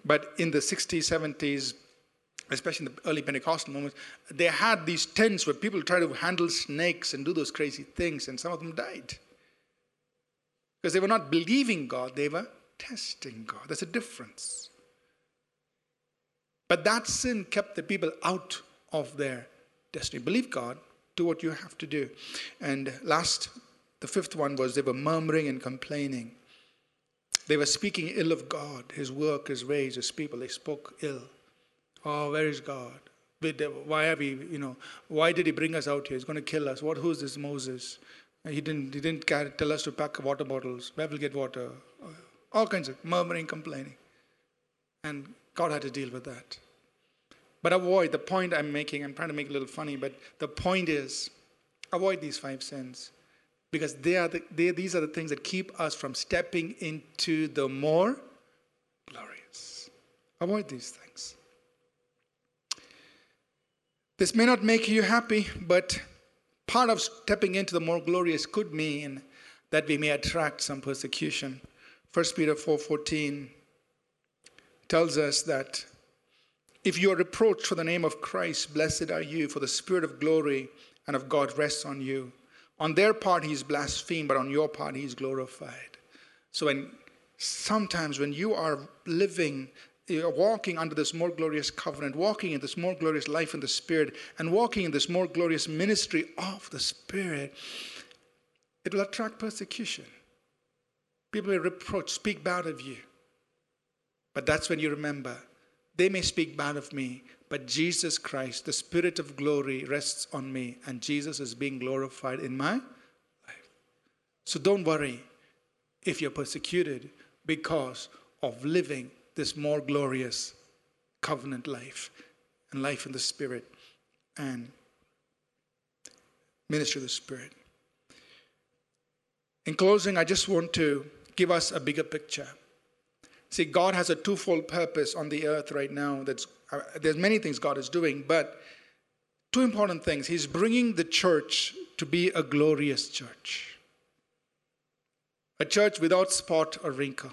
But in the 60s, 70s, especially in the early Pentecostal moments, they had these tents where people tried to handle snakes and do those crazy things, and some of them died. Because they were not believing God, they were testing God. There's a difference. But that sin kept the people out of their destiny. Believe God, do what you have to do. And last, the fifth one was they were murmuring and complaining. They were speaking ill of God, His work, His ways, His people. They spoke ill. Oh, where is God? Why have we, you know, why did He bring us out here? He's going to kill us. What? Who's this Moses? He didn't, he didn't tell us to pack water bottles. Where will get water? All kinds of murmuring, complaining. And God had to deal with that. But avoid the point I'm making. I'm trying to make it a little funny, but the point is avoid these five sins because they are the, they, these are the things that keep us from stepping into the more glorious. Avoid these things. This may not make you happy, but part of stepping into the more glorious could mean that we may attract some persecution. 1 Peter 4:14 tells us that if you are reproached for the name of Christ, blessed are you, for the spirit of glory and of God rests on you. On their part he is blasphemed, but on your part he is glorified. So when sometimes when you are living walking under this more glorious covenant, walking in this more glorious life in the Spirit, and walking in this more glorious ministry of the Spirit, it will attract persecution. People will reproach, speak bad of you. But that's when you remember they may speak bad of me, but Jesus Christ, the Spirit of glory, rests on me, and Jesus is being glorified in my life. So don't worry if you're persecuted because of living this more glorious covenant life and life in the Spirit and ministry of the Spirit. In closing, I just want to give us a bigger picture. See, God has a twofold purpose on the earth right now. That's uh, there's many things God is doing, but two important things. He's bringing the church to be a glorious church, a church without spot or wrinkle.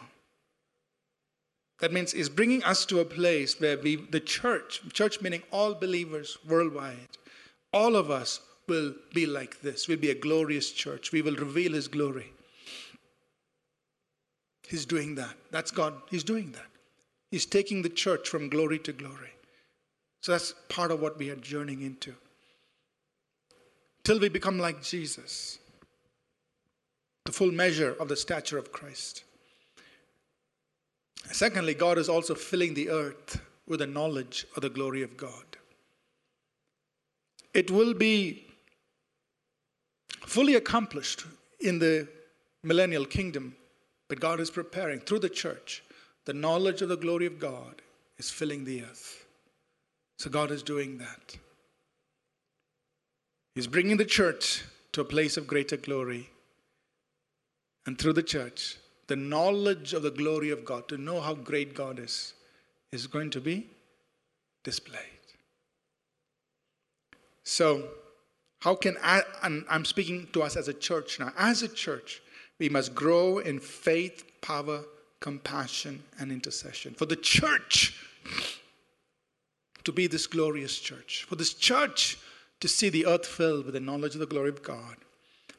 That means He's bringing us to a place where we, the church, church meaning all believers worldwide, all of us will be like this. We'll be a glorious church. We will reveal His glory. He's doing that. That's God. He's doing that. He's taking the church from glory to glory. So that's part of what we are journeying into. Till we become like Jesus, the full measure of the stature of Christ. Secondly, God is also filling the earth with the knowledge of the glory of God. It will be fully accomplished in the millennial kingdom but God is preparing through the church. The knowledge of the glory of God is filling the earth. So God is doing that. He's bringing the church to a place of greater glory. And through the church, the knowledge of the glory of God, to know how great God is, is going to be displayed. So, how can I, and I'm speaking to us as a church now, as a church, we must grow in faith, power, compassion, and intercession. For the church to be this glorious church, for this church to see the earth filled with the knowledge of the glory of God,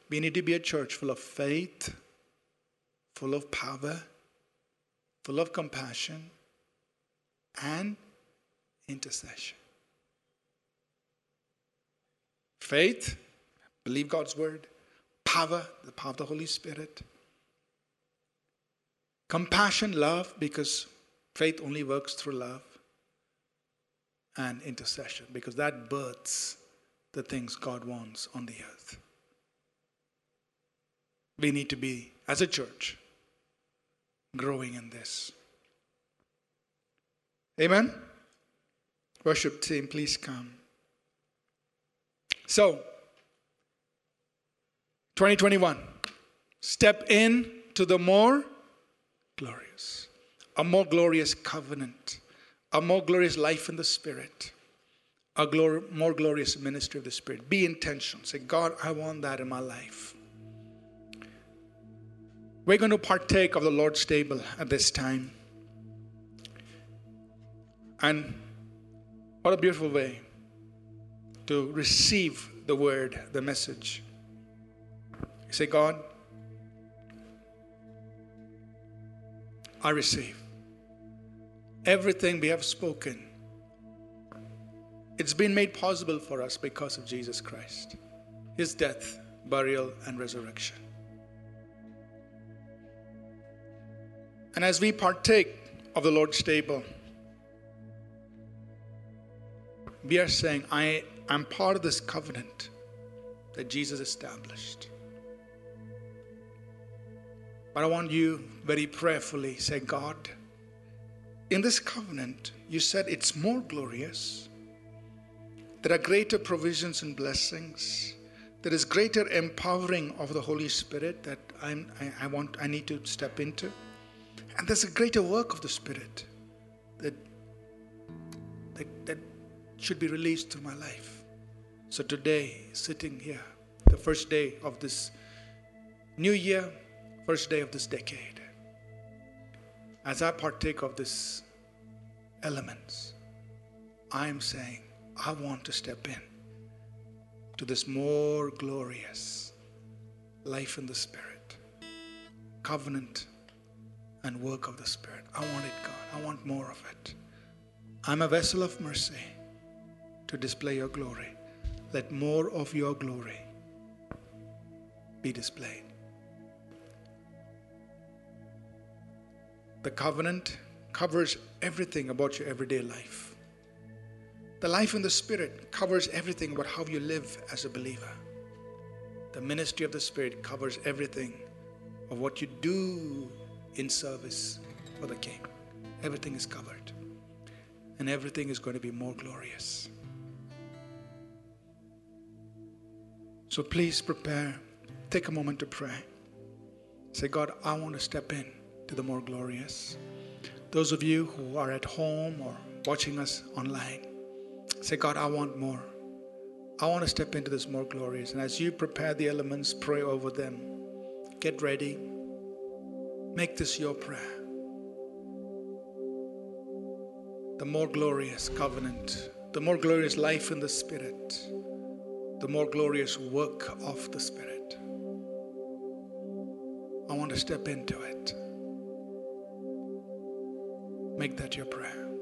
we need to be a church full of faith, full of power, full of compassion, and intercession. Faith, believe God's word power, the power of the Holy Spirit. Compassion, love, because Faith only works through love and intercession because that births the things God wants on the earth. We need to be, as a church, growing in this. Amen? Worship team, please come. So, 2021, step in to the more glorious, a more glorious covenant, a more glorious life in the Spirit, a glor- more glorious ministry of the Spirit. Be intentional. Say, God, I want that in my life. We're going to partake of the Lord's table at this time. And what a beautiful way to receive the word, the message. You say, God, I receive everything we have spoken. It's been made possible for us because of Jesus Christ, his death, burial, and resurrection. And as we partake of the Lord's table, we are saying, I am part of this covenant that Jesus established. But I want you very prayerfully say, God, in this covenant, you said it's more glorious. There are greater provisions and blessings. There is greater empowering of the Holy Spirit that I'm, I, I want, I need to step into. And there's a greater work of the Spirit that, that, that should be released through my life. So today, sitting here, the first day of this new year, first day of this decade, as I partake of these elements, I am saying, I want to step in to this more glorious life in the Spirit, covenant and work of the Spirit. I want it, God. I want more of it. I'm a vessel of mercy to display your glory. Let more of your glory be displayed. The covenant covers everything about your everyday life. The life in the Spirit covers everything about how you live as a believer. The ministry of the Spirit covers everything of what you do in service for the King. Everything is covered, and everything is going to be more glorious. So please prepare, take a moment to pray. Say, God, I want to step in to the more glorious. Those of you who are at home or watching us online, say, God, I want more. I want to step into this more glorious. And as you prepare the elements, pray over them. Get ready. Make this your prayer. The more glorious covenant, the more glorious life in the Spirit, the more glorious work of the Spirit. I want to step into it. Make that your prayer.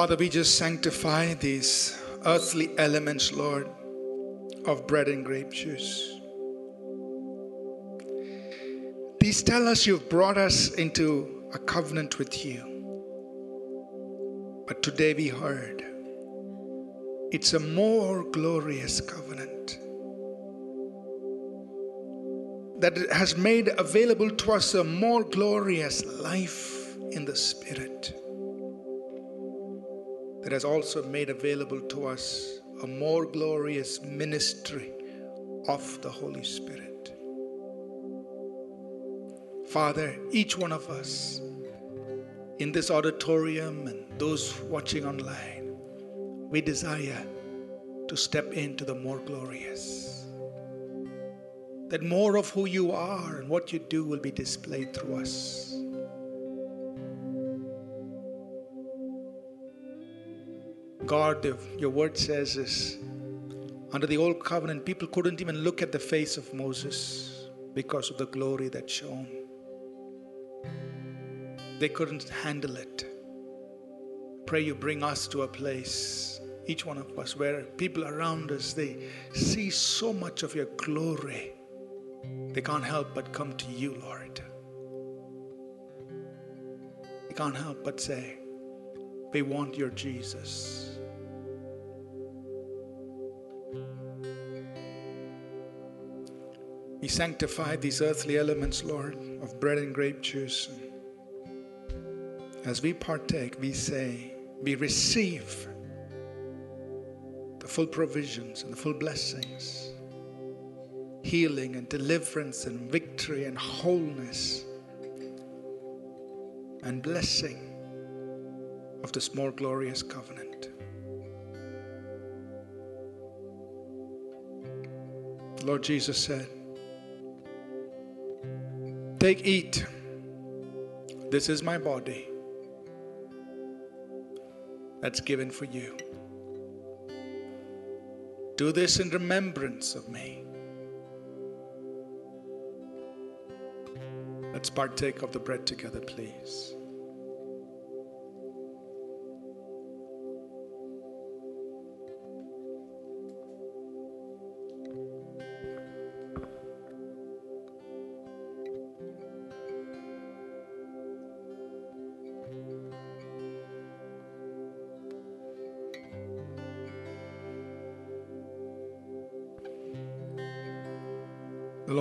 Father, we just sanctify these earthly elements, Lord, of bread and grape juice. These tell us you've brought us into a covenant with you. But today we heard it's a more glorious covenant that has made available to us a more glorious life in the Spirit that has also made available to us a more glorious ministry of the Holy Spirit. Father, each one of us in this auditorium and those watching online, we desire to step into the more glorious. That more of who you are and what you do will be displayed through us. God, your word says is under the old covenant, people couldn't even look at the face of Moses because of the glory that shone. they couldn't handle it. Pray you bring us to a place, each one of us, where people around us they see so much of your glory. They can't help but come to you, Lord. They can't help but say, We want your Jesus. We sanctify these earthly elements, Lord, of bread and grape juice. As we partake, we say, we receive the full provisions and the full blessings, healing and deliverance and victory and wholeness and blessing of this more glorious covenant. Lord Jesus said, Take, eat. This is my body that's given for you. Do this in remembrance of me. Let's partake of the bread together, please.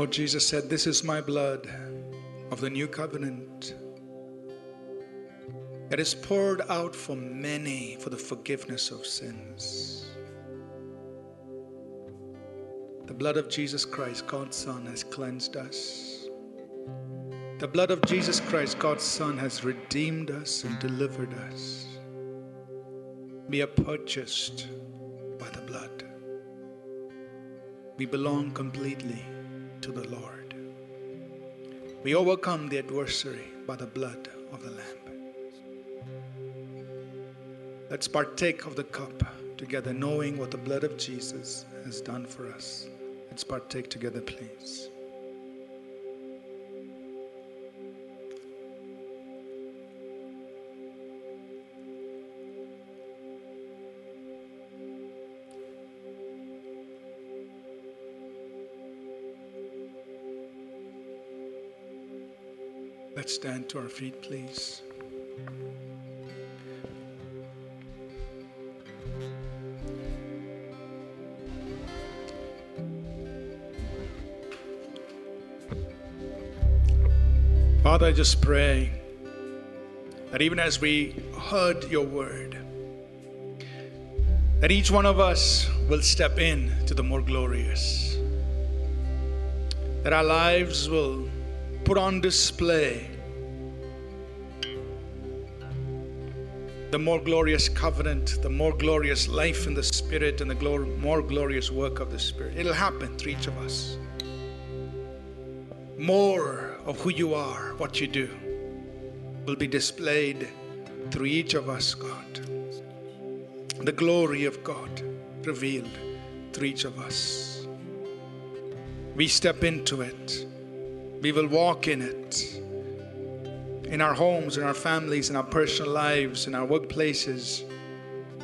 Lord Jesus said, This is my blood of the new covenant that is poured out for many for the forgiveness of sins. The blood of Jesus Christ, God's Son, has cleansed us. The blood of Jesus Christ, God's Son, has redeemed us and delivered us. We are purchased by the blood. We belong completely to the Lord. We overcome the adversary by the blood of the Lamb. Let's partake of the cup together, knowing what the blood of Jesus has done for us. Let's partake together, please. Let's stand to our feet, please. Father, I just pray that even as we heard your word, that each one of us will step in to the more glorious, that our lives will put on display the more glorious covenant, the more glorious life in the Spirit, and the glor- more glorious work of the Spirit. It'll happen through each of us. More of who you are, what you do, will be displayed through each of us, God. The glory of God revealed through each of us. We step into it, we will walk in it in our homes, in our families, in our personal lives, in our workplaces,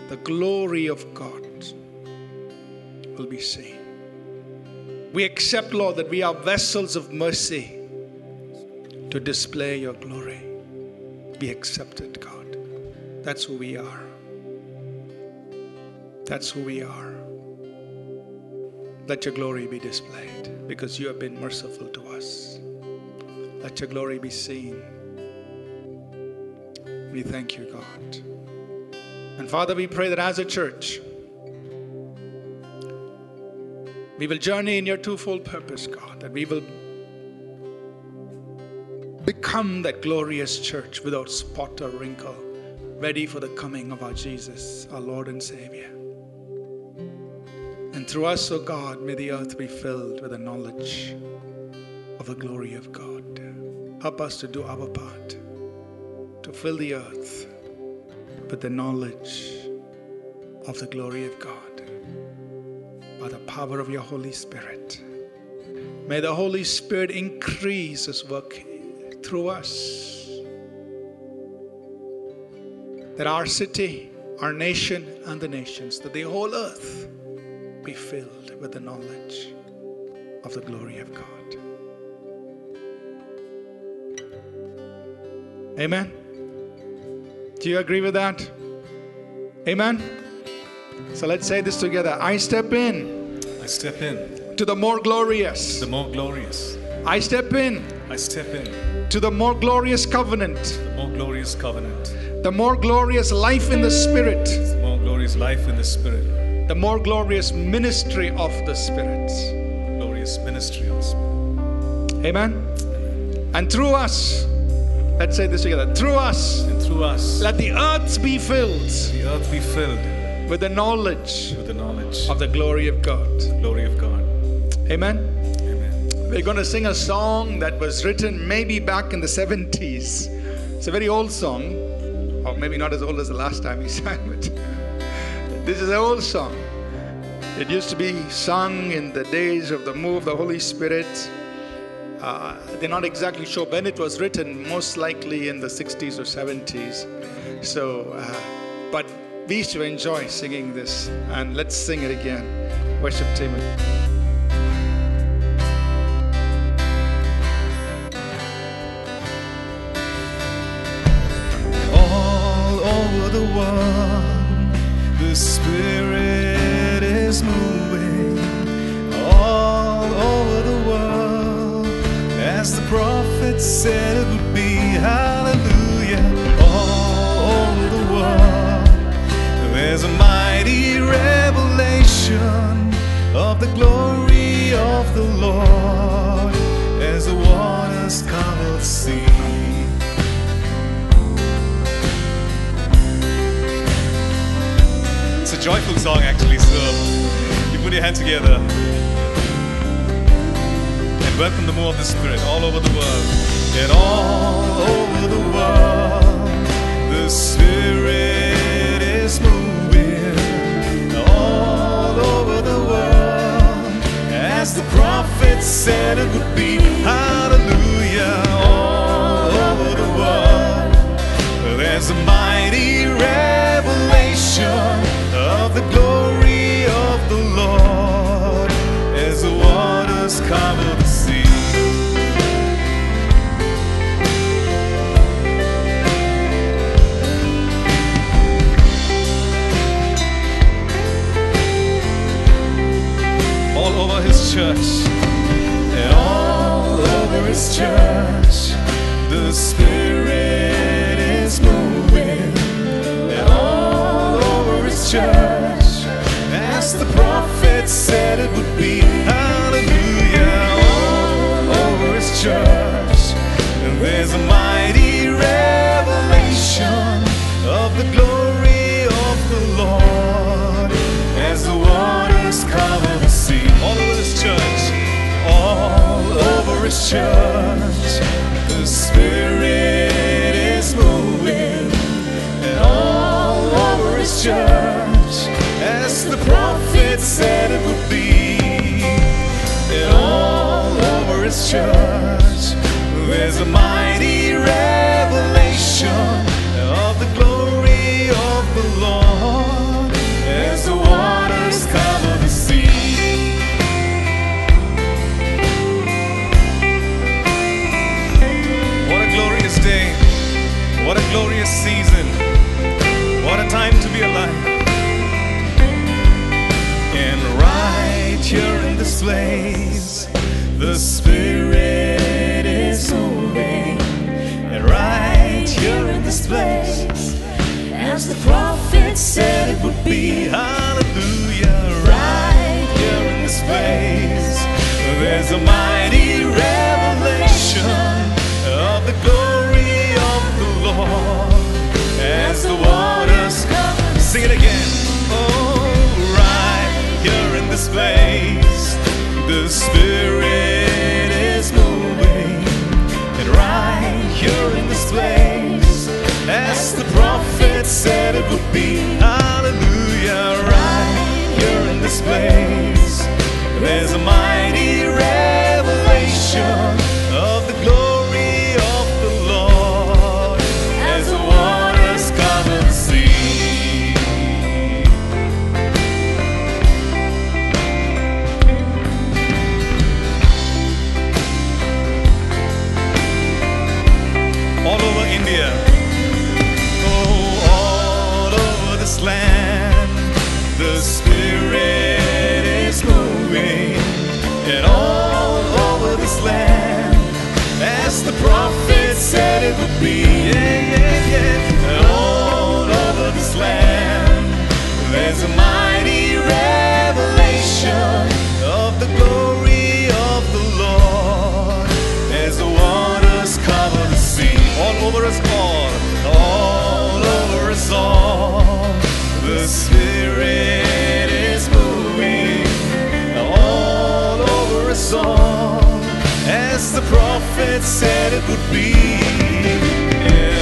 the glory of God will be seen. We accept, Lord, that we are vessels of mercy to display your glory. Be accepted, God. That's who we are. That's who we are. Let your glory be displayed because you have been merciful to us. Let your glory be seen. We thank you, God. And Father, we pray that as a church, we will journey in your twofold purpose, God, that we will become that glorious church without spot or wrinkle, ready for the coming of our Jesus, our Lord and Savior. And through us, O oh God, may the earth be filled with the knowledge of the glory of God. Help us to do our part to fill the earth with the knowledge of the glory of God by the power of your Holy Spirit. May the Holy Spirit increase His work through us that our city, our nation, and the nations, that the whole earth be filled with the knowledge of the glory of God. Amen. Do you agree with that? Amen. So let's say this together. I step in I step in to the more glorious. the more glorious. I step in I step in to the more glorious covenant, the more glorious covenant, the more glorious life in the Spirit, the more glorious life in the Spirit, the more glorious ministry of the Spirit. glorious ministry of the Spirit. Amen. And through us, let's say this together through us, And through us, let the earth be filled the earth be filled with the knowledge with the knowledge of the glory of God. glory of God. Amen. Amen. We're going to sing a song that was written maybe back in the 70s. It's a very old song, or maybe not as old as the last time we sang it. This is an old song. It used to be sung in the days of the move of the Holy Spirit. Uh, they're not exactly sure when it was written, most likely in the 60s or 70s. So, uh, but we to enjoy singing this, and let's sing it again. Worship team. All over the world, the Spirit is moving. Said it would be. Hallelujah. All the world, there's a mighty revelation of the glory of the Lord as the waters cover the sea. It's a joyful song, actually. So you put your hand together welcome the move of the Spirit all over the world. And all over the world, the Spirit is moving. All over the world, as the prophet said it would be. Hallelujah. All over the world. There's a mighty church, the Spirit is moving, and all over his church, as the prophet said it would be, and all over his church, there's a mighty said it would be, Hallelujah, right here in this place. There's a mighty revelation of the glory of the Lord as the waters come. Sing it again. Oh, right here in this place, the Spirit is moving. And right here in this place, as the prophet said it would be. Hallelujah, right here in this place, there's a mighty revelation over us all, all over us all. The Spirit is moving all over us all as the prophet said it would be. And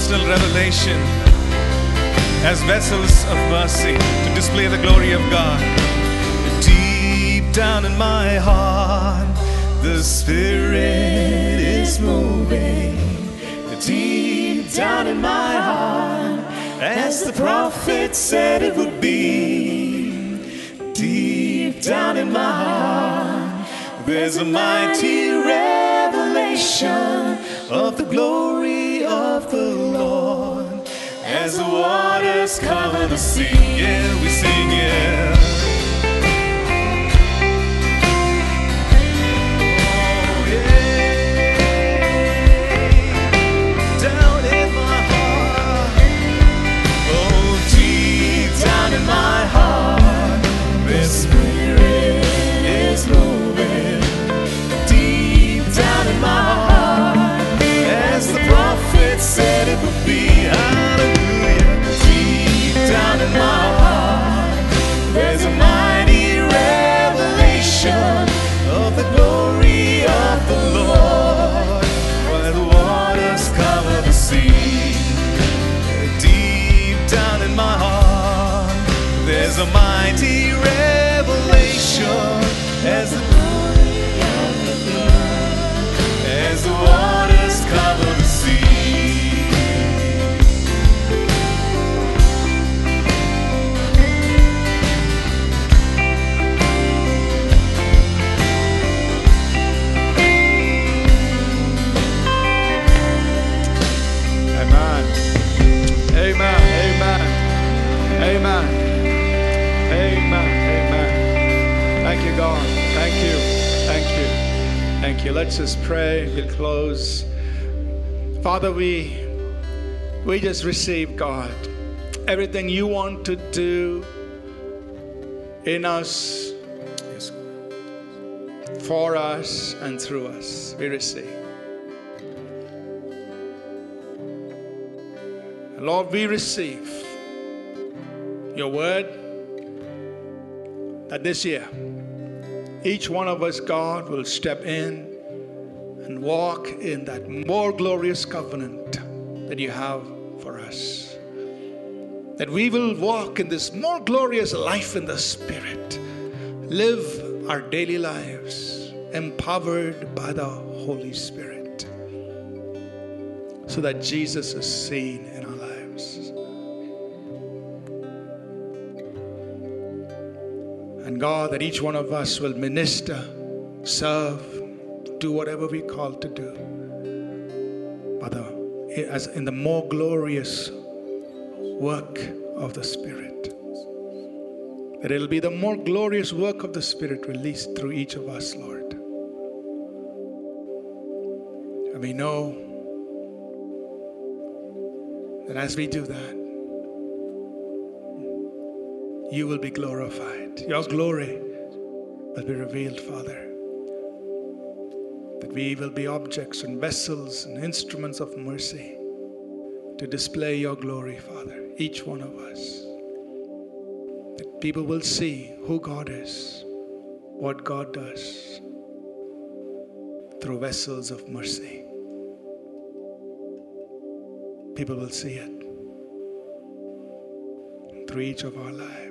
personal revelation as vessels of mercy to display the glory of God. Deep down in my heart, the Spirit is moving. Deep down in my heart, as the prophet said it would be. Deep down in my heart, there's a mighty revelation of the glory as the waters cover the sea. Yeah, we sing it. Pray. We'll close. Father, we we just receive God. Everything you want to do in us, for us, and through us, we receive. Lord, we receive your word that this year, each one of us, God, will step in and walk in that more glorious covenant that you have for us. That we will walk in this more glorious life in the Spirit, live our daily lives empowered by the Holy Spirit so that Jesus is seen in our lives. And God, that each one of us will minister, serve, do whatever we call to do. Father, as in the more glorious work of the Spirit. That it'll be the more glorious work of the Spirit released through each of us, Lord. And we know that as we do that, you will be glorified. Your glory will be revealed, Father. That we will be objects and vessels and instruments of mercy to display your glory, Father, each one of us. That people will see who God is, what God does through vessels of mercy. People will see it through each of our lives.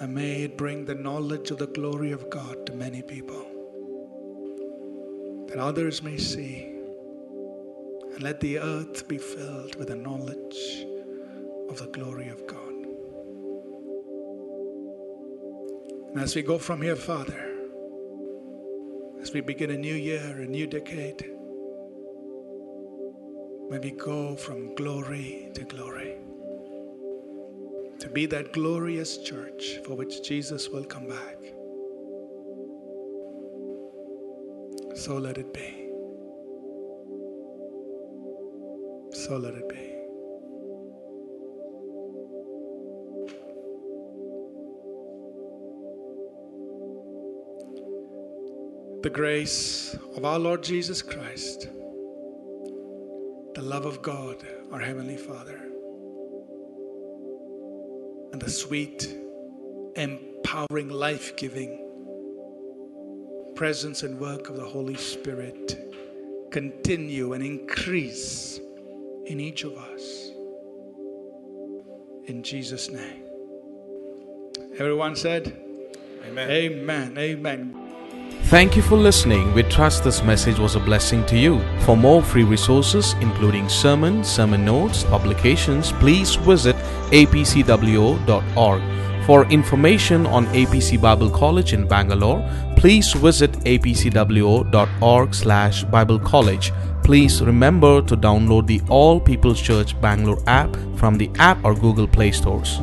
And may it bring the knowledge of the glory of God to many people, that others may see. And let the earth be filled with the knowledge of the glory of God. And as we go from here, Father, as we begin a new year, a new decade, may we go from glory to glory to be that glorious church for which Jesus will come back. So let it be. So let it be. The grace of our Lord Jesus Christ, the love of God, our Heavenly Father, and the sweet, empowering, life giving presence and work of the Holy Spirit continue and increase in each of us. In Jesus' name. Everyone said, Amen. Amen. Amen. Thank you for listening. We trust this message was a blessing to you. For more free resources, including sermons, sermon notes, publications, please visit apcwo.org. For information on APC Bible College in Bangalore, please visit apcwo.org slash Bible College. Please remember to download the All People's Church Bangalore app from the app or Google Play stores.